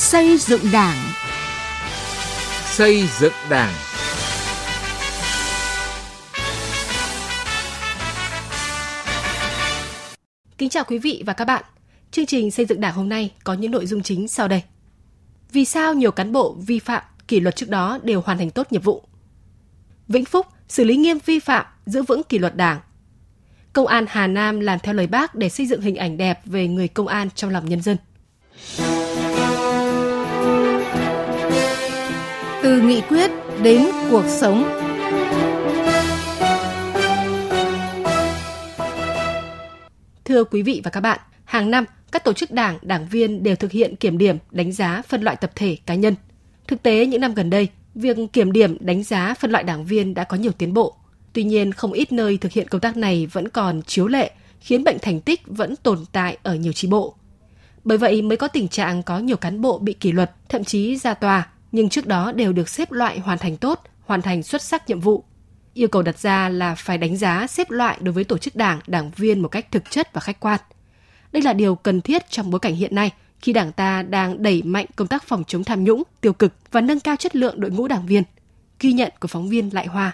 Xây dựng Đảng. Xây dựng Đảng. Kính chào quý vị và các bạn. Chương trình xây dựng Đảng hôm nay có những nội dung chính sau đây. Vì sao nhiều cán bộ vi phạm kỷ luật trước đó đều hoàn thành tốt nhiệm vụ? Vĩnh Phúc xử lý nghiêm vi phạm, giữ vững kỷ luật Đảng. Công an Hà Nam làm theo lời bác để xây dựng hình ảnh đẹp về người công an trong lòng nhân dân. Từ nghị quyết đến cuộc sống. Thưa quý vị và các bạn, hàng năm các tổ chức đảng, đảng viên đều thực hiện kiểm điểm, đánh giá, phân loại tập thể, cá nhân. Thực tế những năm gần đây, việc kiểm điểm, đánh giá, phân loại đảng viên đã có nhiều tiến bộ. Tuy nhiên, không ít nơi thực hiện công tác này vẫn còn chiếu lệ, khiến bệnh thành tích vẫn tồn tại ở nhiều chi bộ. Bởi vậy mới có tình trạng có nhiều cán bộ bị kỷ luật, thậm chí ra tòa, nhưng trước đó đều được xếp loại hoàn thành tốt, hoàn thành xuất sắc nhiệm vụ. Yêu cầu đặt ra là phải đánh giá xếp loại đối với tổ chức đảng, đảng viên một cách thực chất và khách quan. Đây là điều cần thiết trong bối cảnh hiện nay khi Đảng ta đang đẩy mạnh công tác phòng chống tham nhũng, tiêu cực và nâng cao chất lượng đội ngũ đảng viên. Ghi nhận của phóng viên Lại Hoa.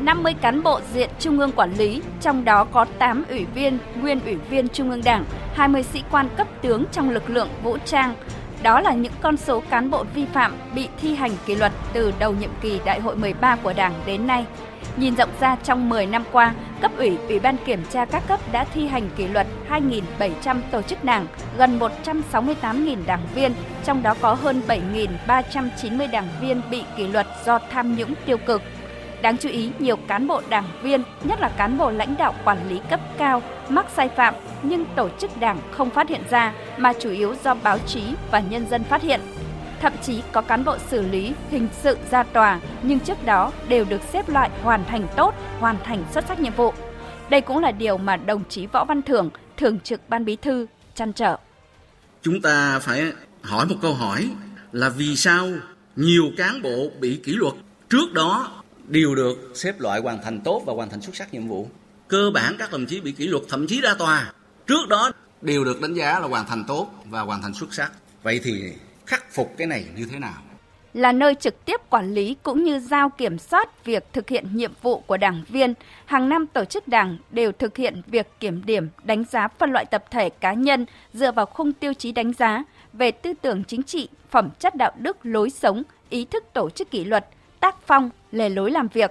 50 cán bộ diện Trung ương quản lý, trong đó có 8 ủy viên, nguyên ủy viên Trung ương Đảng, 20 sĩ quan cấp tướng trong lực lượng vũ trang. Đó là những con số cán bộ vi phạm bị thi hành kỷ luật từ đầu nhiệm kỳ Đại hội 13 của Đảng đến nay. Nhìn rộng ra trong 10 năm qua, cấp ủy, ủy ban kiểm tra các cấp đã thi hành kỷ luật 2.700 tổ chức đảng, gần 168.000 đảng viên, trong đó có hơn 7.390 đảng viên bị kỷ luật do tham nhũng tiêu cực. Đáng chú ý, nhiều cán bộ đảng viên, nhất là cán bộ lãnh đạo quản lý cấp cao, mắc sai phạm nhưng tổ chức đảng không phát hiện ra mà chủ yếu do báo chí và nhân dân phát hiện. Thậm chí có cán bộ xử lý hình sự ra tòa nhưng trước đó đều được xếp loại hoàn thành tốt, hoàn thành xuất sắc nhiệm vụ. Đây cũng là điều mà đồng chí Võ Văn Thưởng, Thường trực Ban Bí thư, chăn trở. Chúng ta phải hỏi một câu hỏi là vì sao nhiều cán bộ bị kỷ luật trước đó đều được xếp loại hoàn thành tốt và hoàn thành xuất sắc nhiệm vụ. Cơ bản các đồng chí bị kỷ luật thậm chí ra tòa trước đó đều được đánh giá là hoàn thành tốt và hoàn thành xuất sắc. Vậy thì khắc phục cái này như thế nào? là nơi trực tiếp quản lý cũng như giao kiểm soát việc thực hiện nhiệm vụ của đảng viên. Hàng năm tổ chức đảng đều thực hiện việc kiểm điểm, đánh giá phân loại tập thể cá nhân dựa vào khung tiêu chí đánh giá về tư tưởng chính trị, phẩm chất đạo đức, lối sống, ý thức tổ chức kỷ luật, tác phong, lề lối làm việc.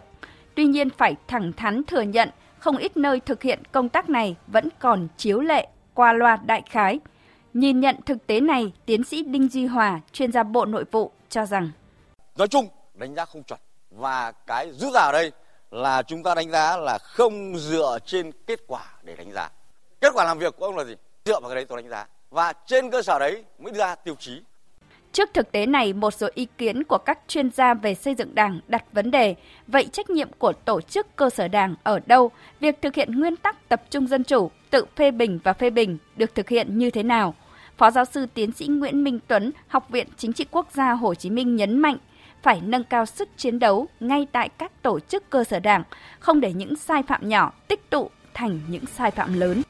Tuy nhiên phải thẳng thắn thừa nhận, không ít nơi thực hiện công tác này vẫn còn chiếu lệ, qua loa đại khái. Nhìn nhận thực tế này, tiến sĩ Đinh Duy Hòa, chuyên gia Bộ Nội vụ cho rằng nói chung đánh giá không chuẩn và cái rút ra ở đây là chúng ta đánh giá là không dựa trên kết quả để đánh giá. Kết quả làm việc của ông là gì? Dựa vào cái đấy tôi đánh giá và trên cơ sở đấy mới đưa ra tiêu chí Trước thực tế này, một số ý kiến của các chuyên gia về xây dựng đảng đặt vấn đề, vậy trách nhiệm của tổ chức cơ sở đảng ở đâu? Việc thực hiện nguyên tắc tập trung dân chủ, tự phê bình và phê bình được thực hiện như thế nào? Phó giáo sư tiến sĩ Nguyễn Minh Tuấn, Học viện Chính trị Quốc gia Hồ Chí Minh nhấn mạnh, phải nâng cao sức chiến đấu ngay tại các tổ chức cơ sở đảng, không để những sai phạm nhỏ tích tụ thành những sai phạm lớn.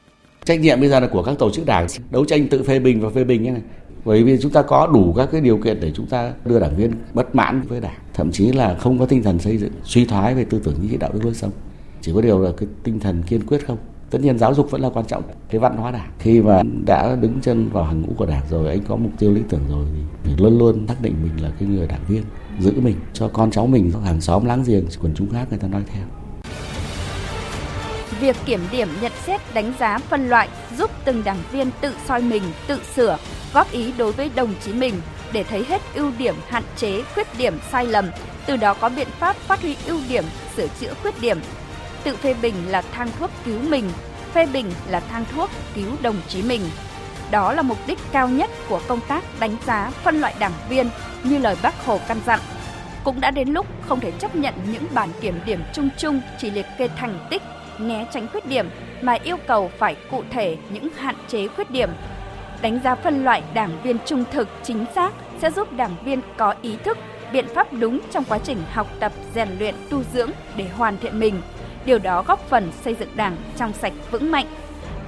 Trách nhiệm bây giờ là của các tổ chức đảng đấu tranh tự phê bình và phê bình như này bởi vì chúng ta có đủ các cái điều kiện để chúng ta đưa đảng viên bất mãn với đảng. Thậm chí là không có tinh thần xây dựng, suy thoái về tư tưởng chính trị đạo đức lối sống. Chỉ có điều là cái tinh thần kiên quyết không. Tất nhiên giáo dục vẫn là quan trọng. Cái văn hóa đảng. Khi mà đã đứng chân vào hàng ngũ của đảng rồi, anh có mục tiêu lý tưởng rồi thì luôn luôn xác định mình là cái người đảng viên, giữ mình, cho con cháu mình hàng xóm láng giềng, quần chúng khác người ta nói theo. Việc kiểm điểm, nhận xét, đánh giá, phân loại giúp từng đảng viên tự soi mình, tự sửa, góp ý đối với đồng chí mình để thấy hết ưu điểm, hạn chế, khuyết điểm, sai lầm, từ đó có biện pháp phát huy ưu điểm, sửa chữa khuyết điểm. Tự phê bình là thang thuốc cứu mình, phê bình là thang thuốc cứu đồng chí mình. Đó là mục đích cao nhất của công tác đánh giá, phân loại đảng viên như lời Bác Hồ căn dặn. Cũng đã đến lúc không thể chấp nhận những bản kiểm điểm chung chung chỉ liệt kê thành tích, né tránh khuyết điểm mà yêu cầu phải cụ thể những hạn chế khuyết điểm. Đánh giá phân loại đảng viên trung thực chính xác sẽ giúp đảng viên có ý thức biện pháp đúng trong quá trình học tập rèn luyện tu dưỡng để hoàn thiện mình. Điều đó góp phần xây dựng đảng trong sạch vững mạnh.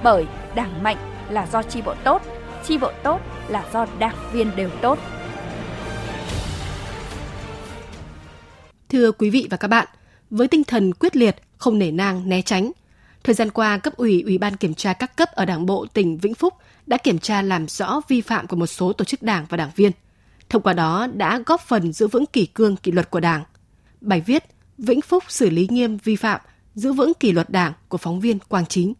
Bởi đảng mạnh là do chi bộ tốt chi bộ tốt là do đảng viên đều tốt. Thưa quý vị và các bạn, với tinh thần quyết liệt, không nể nang né tránh, thời gian qua cấp ủy Ủy ban kiểm tra các cấp ở Đảng bộ tỉnh Vĩnh Phúc đã kiểm tra làm rõ vi phạm của một số tổ chức đảng và đảng viên. Thông qua đó đã góp phần giữ vững kỷ cương kỷ luật của Đảng. Bài viết Vĩnh Phúc xử lý nghiêm vi phạm, giữ vững kỷ luật Đảng của phóng viên Quang Chính.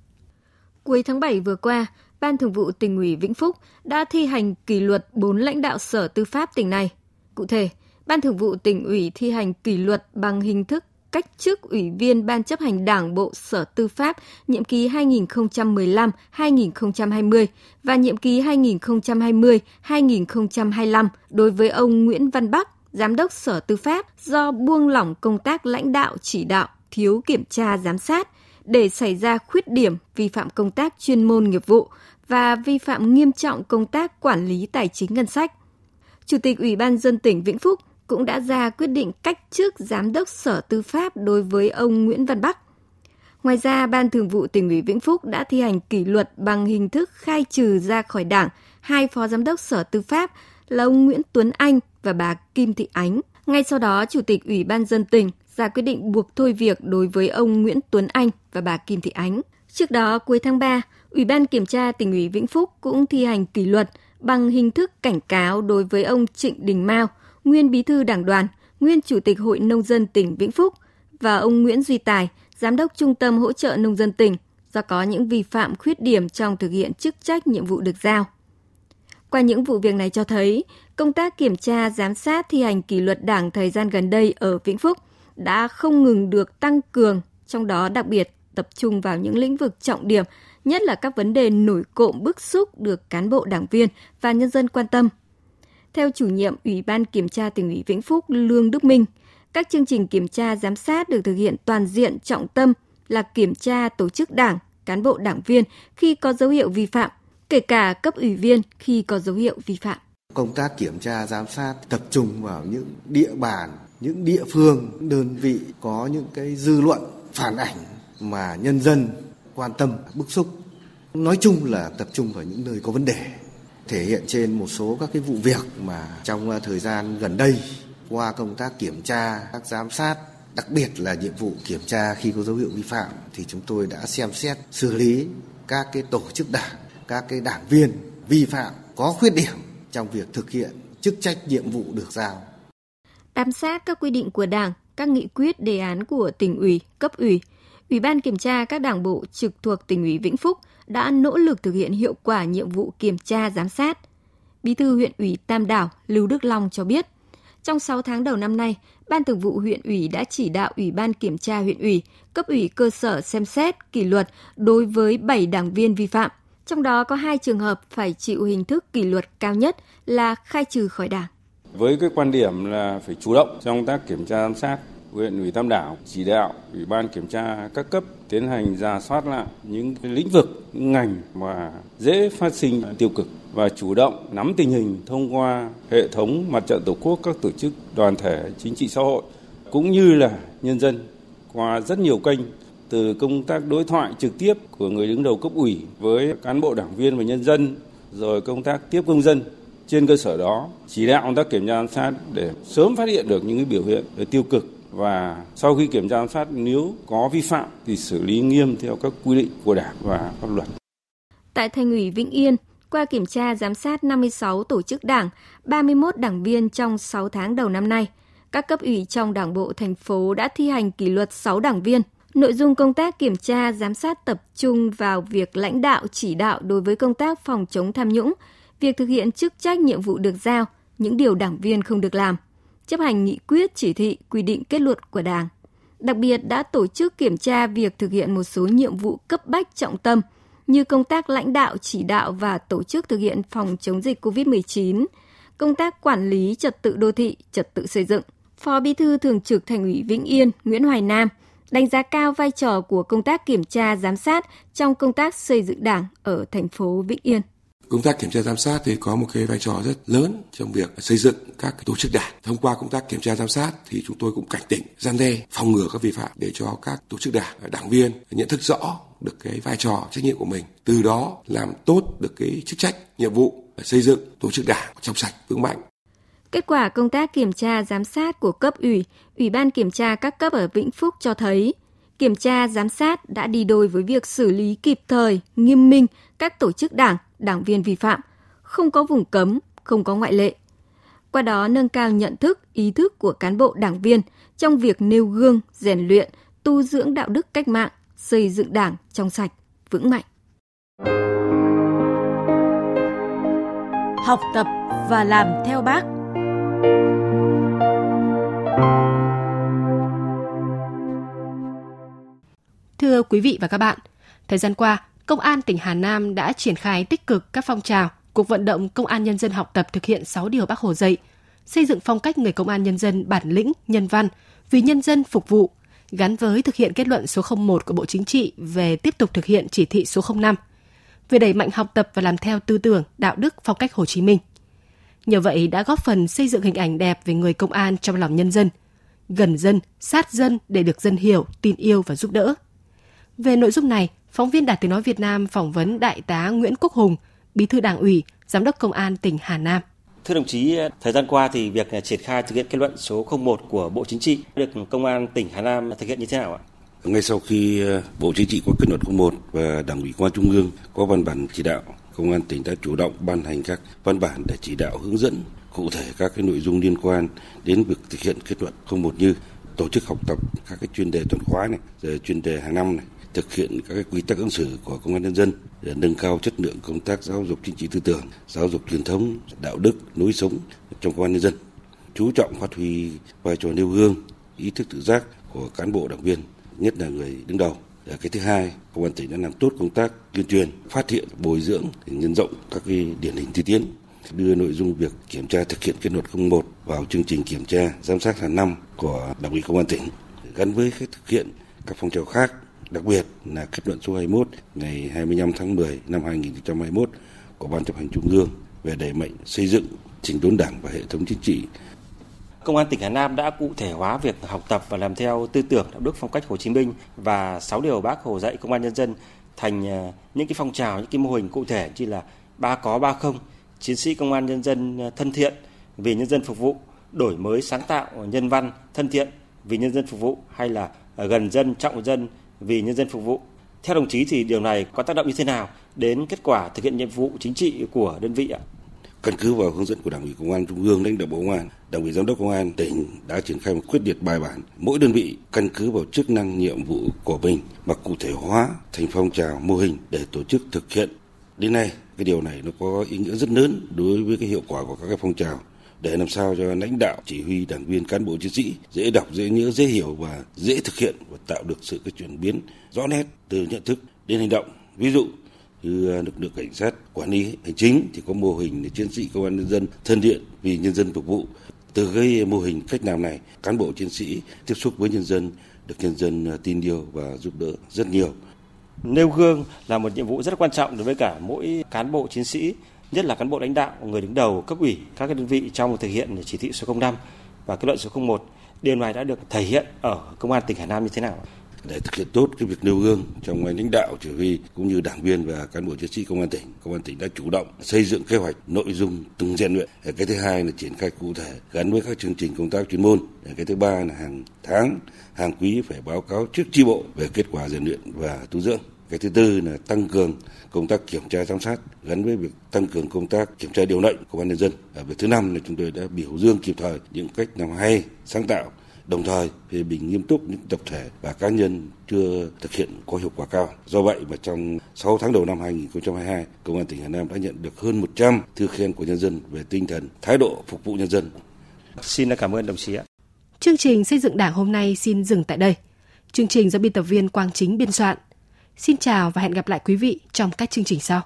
Cuối tháng 7 vừa qua, Ban Thường vụ tỉnh ủy Vĩnh Phúc đã thi hành kỷ luật 4 lãnh đạo Sở Tư pháp tỉnh này. Cụ thể, Ban Thường vụ tỉnh ủy thi hành kỷ luật bằng hình thức cách chức Ủy viên Ban chấp hành Đảng Bộ Sở Tư pháp nhiệm kỳ 2015-2020 và nhiệm kỳ 2020-2025 đối với ông Nguyễn Văn Bắc, Giám đốc Sở Tư pháp do buông lỏng công tác lãnh đạo chỉ đạo, thiếu kiểm tra giám sát để xảy ra khuyết điểm vi phạm công tác chuyên môn nghiệp vụ và vi phạm nghiêm trọng công tác quản lý tài chính ngân sách. Chủ tịch Ủy ban dân tỉnh Vĩnh Phúc cũng đã ra quyết định cách chức Giám đốc Sở Tư pháp đối với ông Nguyễn Văn Bắc. Ngoài ra, Ban Thường vụ tỉnh ủy Vĩnh Phúc đã thi hành kỷ luật bằng hình thức khai trừ ra khỏi Đảng hai phó giám đốc Sở Tư pháp là ông Nguyễn Tuấn Anh và bà Kim Thị Ánh. Ngay sau đó, Chủ tịch Ủy ban dân tỉnh ra quyết định buộc thôi việc đối với ông Nguyễn Tuấn Anh và bà Kim Thị Ánh. Trước đó, cuối tháng 3, Ủy ban Kiểm tra tỉnh ủy Vĩnh Phúc cũng thi hành kỷ luật bằng hình thức cảnh cáo đối với ông Trịnh Đình Mao, nguyên bí thư đảng đoàn, nguyên chủ tịch Hội Nông dân tỉnh Vĩnh Phúc và ông Nguyễn Duy Tài, giám đốc Trung tâm hỗ trợ nông dân tỉnh do có những vi phạm khuyết điểm trong thực hiện chức trách nhiệm vụ được giao. Qua những vụ việc này cho thấy, công tác kiểm tra giám sát thi hành kỷ luật đảng thời gian gần đây ở Vĩnh Phúc đã không ngừng được tăng cường, trong đó đặc biệt tập trung vào những lĩnh vực trọng điểm, nhất là các vấn đề nổi cộm bức xúc được cán bộ đảng viên và nhân dân quan tâm. Theo chủ nhiệm Ủy ban Kiểm tra tỉnh ủy Vĩnh Phúc Lương Đức Minh, các chương trình kiểm tra giám sát được thực hiện toàn diện trọng tâm là kiểm tra tổ chức đảng, cán bộ đảng viên khi có dấu hiệu vi phạm, kể cả cấp ủy viên khi có dấu hiệu vi phạm. Công tác kiểm tra giám sát tập trung vào những địa bàn, những địa phương, đơn vị có những cái dư luận phản ảnh mà nhân dân quan tâm, bức xúc. Nói chung là tập trung vào những nơi có vấn đề thể hiện trên một số các cái vụ việc mà trong ờ, thời gian gần đây qua công tác kiểm tra, các giám sát, đặc biệt là nhiệm vụ kiểm tra khi có dấu hiệu vi phạm thì chúng tôi đã xem xét xử lý các cái tổ chức đảng, các cái đảng viên vi phạm có khuyết điểm trong việc thực hiện chức trách nhiệm vụ được giao. Bám sát các quy định của Đảng, các nghị quyết đề án của tỉnh ủy, cấp ủy, Ủy ban kiểm tra các đảng bộ trực thuộc tỉnh ủy Vĩnh Phúc đã nỗ lực thực hiện hiệu quả nhiệm vụ kiểm tra giám sát. Bí thư huyện ủy Tam Đảo Lưu Đức Long cho biết, trong 6 tháng đầu năm nay, Ban Thường vụ huyện ủy đã chỉ đạo Ủy ban kiểm tra huyện ủy, cấp ủy cơ sở xem xét kỷ luật đối với 7 đảng viên vi phạm. Trong đó có hai trường hợp phải chịu hình thức kỷ luật cao nhất là khai trừ khỏi đảng. Với cái quan điểm là phải chủ động trong công tác kiểm tra giám sát, huyện ủy Tam Đảo chỉ đạo ủy ban kiểm tra các cấp tiến hành ra soát lại những lĩnh vực, ngành mà dễ phát sinh tiêu cực và chủ động nắm tình hình thông qua hệ thống mặt trận tổ quốc các tổ chức đoàn thể chính trị xã hội cũng như là nhân dân qua rất nhiều kênh từ công tác đối thoại trực tiếp của người đứng đầu cấp ủy với cán bộ đảng viên và nhân dân rồi công tác tiếp công dân. Trên cơ sở đó chỉ đạo công tác kiểm tra giám sát để sớm phát hiện được những biểu hiện tiêu cực và sau khi kiểm tra giám sát nếu có vi phạm thì xử lý nghiêm theo các quy định của Đảng và pháp luật. Tại Thành ủy Vĩnh Yên, qua kiểm tra giám sát 56 tổ chức đảng, 31 đảng viên trong 6 tháng đầu năm nay, các cấp ủy trong đảng bộ thành phố đã thi hành kỷ luật 6 đảng viên. Nội dung công tác kiểm tra giám sát tập trung vào việc lãnh đạo chỉ đạo đối với công tác phòng chống tham nhũng, việc thực hiện chức trách nhiệm vụ được giao, những điều đảng viên không được làm – chấp hành nghị quyết, chỉ thị, quy định kết luận của Đảng. Đặc biệt đã tổ chức kiểm tra việc thực hiện một số nhiệm vụ cấp bách trọng tâm như công tác lãnh đạo, chỉ đạo và tổ chức thực hiện phòng chống dịch COVID-19, công tác quản lý trật tự đô thị, trật tự xây dựng. Phó Bí thư Thường trực Thành ủy Vĩnh Yên Nguyễn Hoài Nam đánh giá cao vai trò của công tác kiểm tra giám sát trong công tác xây dựng Đảng ở thành phố Vĩnh Yên. Công tác kiểm tra giám sát thì có một cái vai trò rất lớn trong việc xây dựng các tổ chức đảng. Thông qua công tác kiểm tra giám sát thì chúng tôi cũng cảnh tỉnh, gian đe, phòng ngừa các vi phạm để cho các tổ chức đảng, đảng viên nhận thức rõ được cái vai trò trách nhiệm của mình. Từ đó làm tốt được cái chức trách, nhiệm vụ xây dựng tổ chức đảng trong sạch, vững mạnh. Kết quả công tác kiểm tra giám sát của cấp ủy, Ủy ban kiểm tra các cấp ở Vĩnh Phúc cho thấy kiểm tra giám sát đã đi đôi với việc xử lý kịp thời, nghiêm minh các tổ chức đảng, đảng viên vi phạm, không có vùng cấm, không có ngoại lệ. Qua đó nâng cao nhận thức, ý thức của cán bộ đảng viên trong việc nêu gương, rèn luyện, tu dưỡng đạo đức cách mạng, xây dựng đảng trong sạch, vững mạnh. Học tập và làm theo bác. Thưa quý vị và các bạn, thời gian qua, Công an tỉnh Hà Nam đã triển khai tích cực các phong trào, cuộc vận động công an nhân dân học tập thực hiện 6 điều Bác Hồ dạy, xây dựng phong cách người công an nhân dân bản lĩnh, nhân văn, vì nhân dân phục vụ, gắn với thực hiện kết luận số 01 của Bộ Chính trị về tiếp tục thực hiện chỉ thị số 05 về đẩy mạnh học tập và làm theo tư tưởng, đạo đức, phong cách Hồ Chí Minh. Nhờ vậy đã góp phần xây dựng hình ảnh đẹp về người công an trong lòng nhân dân, gần dân, sát dân để được dân hiểu, tin yêu và giúp đỡ. Về nội dung này, phóng viên Đài Tiếng Nói Việt Nam phỏng vấn Đại tá Nguyễn Quốc Hùng, Bí thư Đảng ủy, Giám đốc Công an tỉnh Hà Nam. Thưa đồng chí, thời gian qua thì việc triển khai thực hiện kết luận số 01 của Bộ Chính trị được Công an tỉnh Hà Nam thực hiện như thế nào ạ? Ngay sau khi ờ, Bộ Chính trị có kết luận 01 và Đảng ủy Công an Trung ương có văn bản chỉ đạo, Công an tỉnh đã chủ động ban hành các văn bản để chỉ đạo hướng dẫn cụ thể các cái nội dung liên quan đến việc thực hiện kết luận 01 như tổ chức học tập các cái chuyên đề tuần khóa này, rồi chuyên đề hàng năm này, thực hiện các cái quy tắc ứng xử của công an nhân dân để nâng cao chất lượng công tác giáo dục chính trị tư tưởng, giáo dục truyền thống, đạo đức, lối sống trong công an nhân dân. Chú trọng phát huy vai trò nêu gương, ý thức tự giác của cán bộ đảng viên, nhất là người đứng đầu. Cái thứ hai, công an tỉnh đã làm tốt công tác tuyên truyền, phát hiện, bồi dưỡng, nhân rộng các cái điển hình tiên tiến đưa nội dung việc kiểm tra thực hiện kết luận 01 vào chương trình kiểm tra giám sát hàng năm của Đảng ủy Công an tỉnh gắn với thực hiện các phong trào khác đặc biệt là kết luận số 21 ngày 25 tháng 10 năm 2021 của Ban chấp hành Trung ương về đẩy mạnh xây dựng chỉnh đốn đảng và hệ thống chính trị. Công an tỉnh Hà Nam đã cụ thể hóa việc học tập và làm theo tư tưởng đạo đức phong cách Hồ Chí Minh và 6 điều Bác Hồ dạy công an nhân dân thành à, những cái phong trào, những cái mô hình cụ thể như là ba có ba không, chiến sĩ công an nhân dân à, thân thiện vì nhân dân phục vụ, đổi mới sáng tạo nhân văn thân thiện vì nhân dân phục vụ hay là à, gần dân trọng dân vì nhân dân phục vụ. Theo đồng chí thì điều này có tác động như thế nào đến kết quả thực hiện nhiệm vụ chính trị của đơn vị ạ? Căn cứ vào hướng dẫn của Đảng ủy Công an Trung ương lãnh đạo Bộ Công an, Đảng ủy Giám đốc Công an tỉnh đã triển khai một quyết liệt bài bản. Mỗi đơn vị căn cứ vào chức năng nhiệm vụ của mình mà cụ thể hóa thành phong trào mô hình để tổ chức thực hiện. Đến nay, cái điều này nó có ý nghĩa rất lớn đối với cái hiệu quả của các cái phong trào để làm sao cho lãnh đạo chỉ huy đảng viên cán bộ chiến sĩ dễ đọc, dễ nhớ, dễ hiểu và dễ thực hiện và tạo được sự cái chuyển biến rõ nét từ nhận thức đến hành động. Ví dụ như à, lực lượng cảnh sát quản lý hành chính thì có mô hình để chiến sĩ công an nhân dân thân thiện vì nhân dân phục vụ. Từ cái mô hình cách làm này, cán bộ chiến sĩ tiếp xúc với nhân dân được nhân dân à, tin yêu và giúp đỡ rất nhiều. Nêu gương là một nhiệm vụ rất quan trọng đối với cả mỗi cán bộ chiến sĩ nhất là cán bộ lãnh đạo, người đứng đầu cấp ủy các đơn vị trong thực hiện chỉ thị số 05 và kết luận số 01. Điều này đã được thể hiện ở công an tỉnh Hà Nam như thế nào? để thực hiện tốt cái việc nêu gương trong ngành lãnh đạo chỉ huy cũng như đảng viên và cán bộ chiến sĩ công an tỉnh công an tỉnh đã chủ động xây dựng kế hoạch nội dung từng rèn luyện cái thứ hai là triển khai cụ thể gắn với các chương trình công tác chuyên môn cái thứ ba là hàng tháng hàng quý phải báo cáo trước tri bộ về kết quả rèn luyện và tu dưỡng cái thứ tư là tăng cường công tác kiểm tra giám sát gắn với việc tăng cường công tác kiểm tra điều lệnh của công an nhân dân. Và việc thứ năm là chúng tôi đã biểu dương kịp thời những cách làm hay, sáng tạo, đồng thời phê bình nghiêm túc những tập thể và cá nhân chưa thực hiện có hiệu quả cao. Do vậy mà trong 6 tháng đầu năm 2022, Công an tỉnh Hà Nam đã nhận được hơn 100 thư khen của nhân dân về tinh thần, thái độ phục vụ nhân dân. Xin cảm ơn đồng chí ạ. Chương trình xây dựng Đảng hôm nay xin dừng tại đây. Chương trình do biên tập viên Quang Chính biên soạn. Xin chào và hẹn gặp lại quý vị trong các chương trình sau.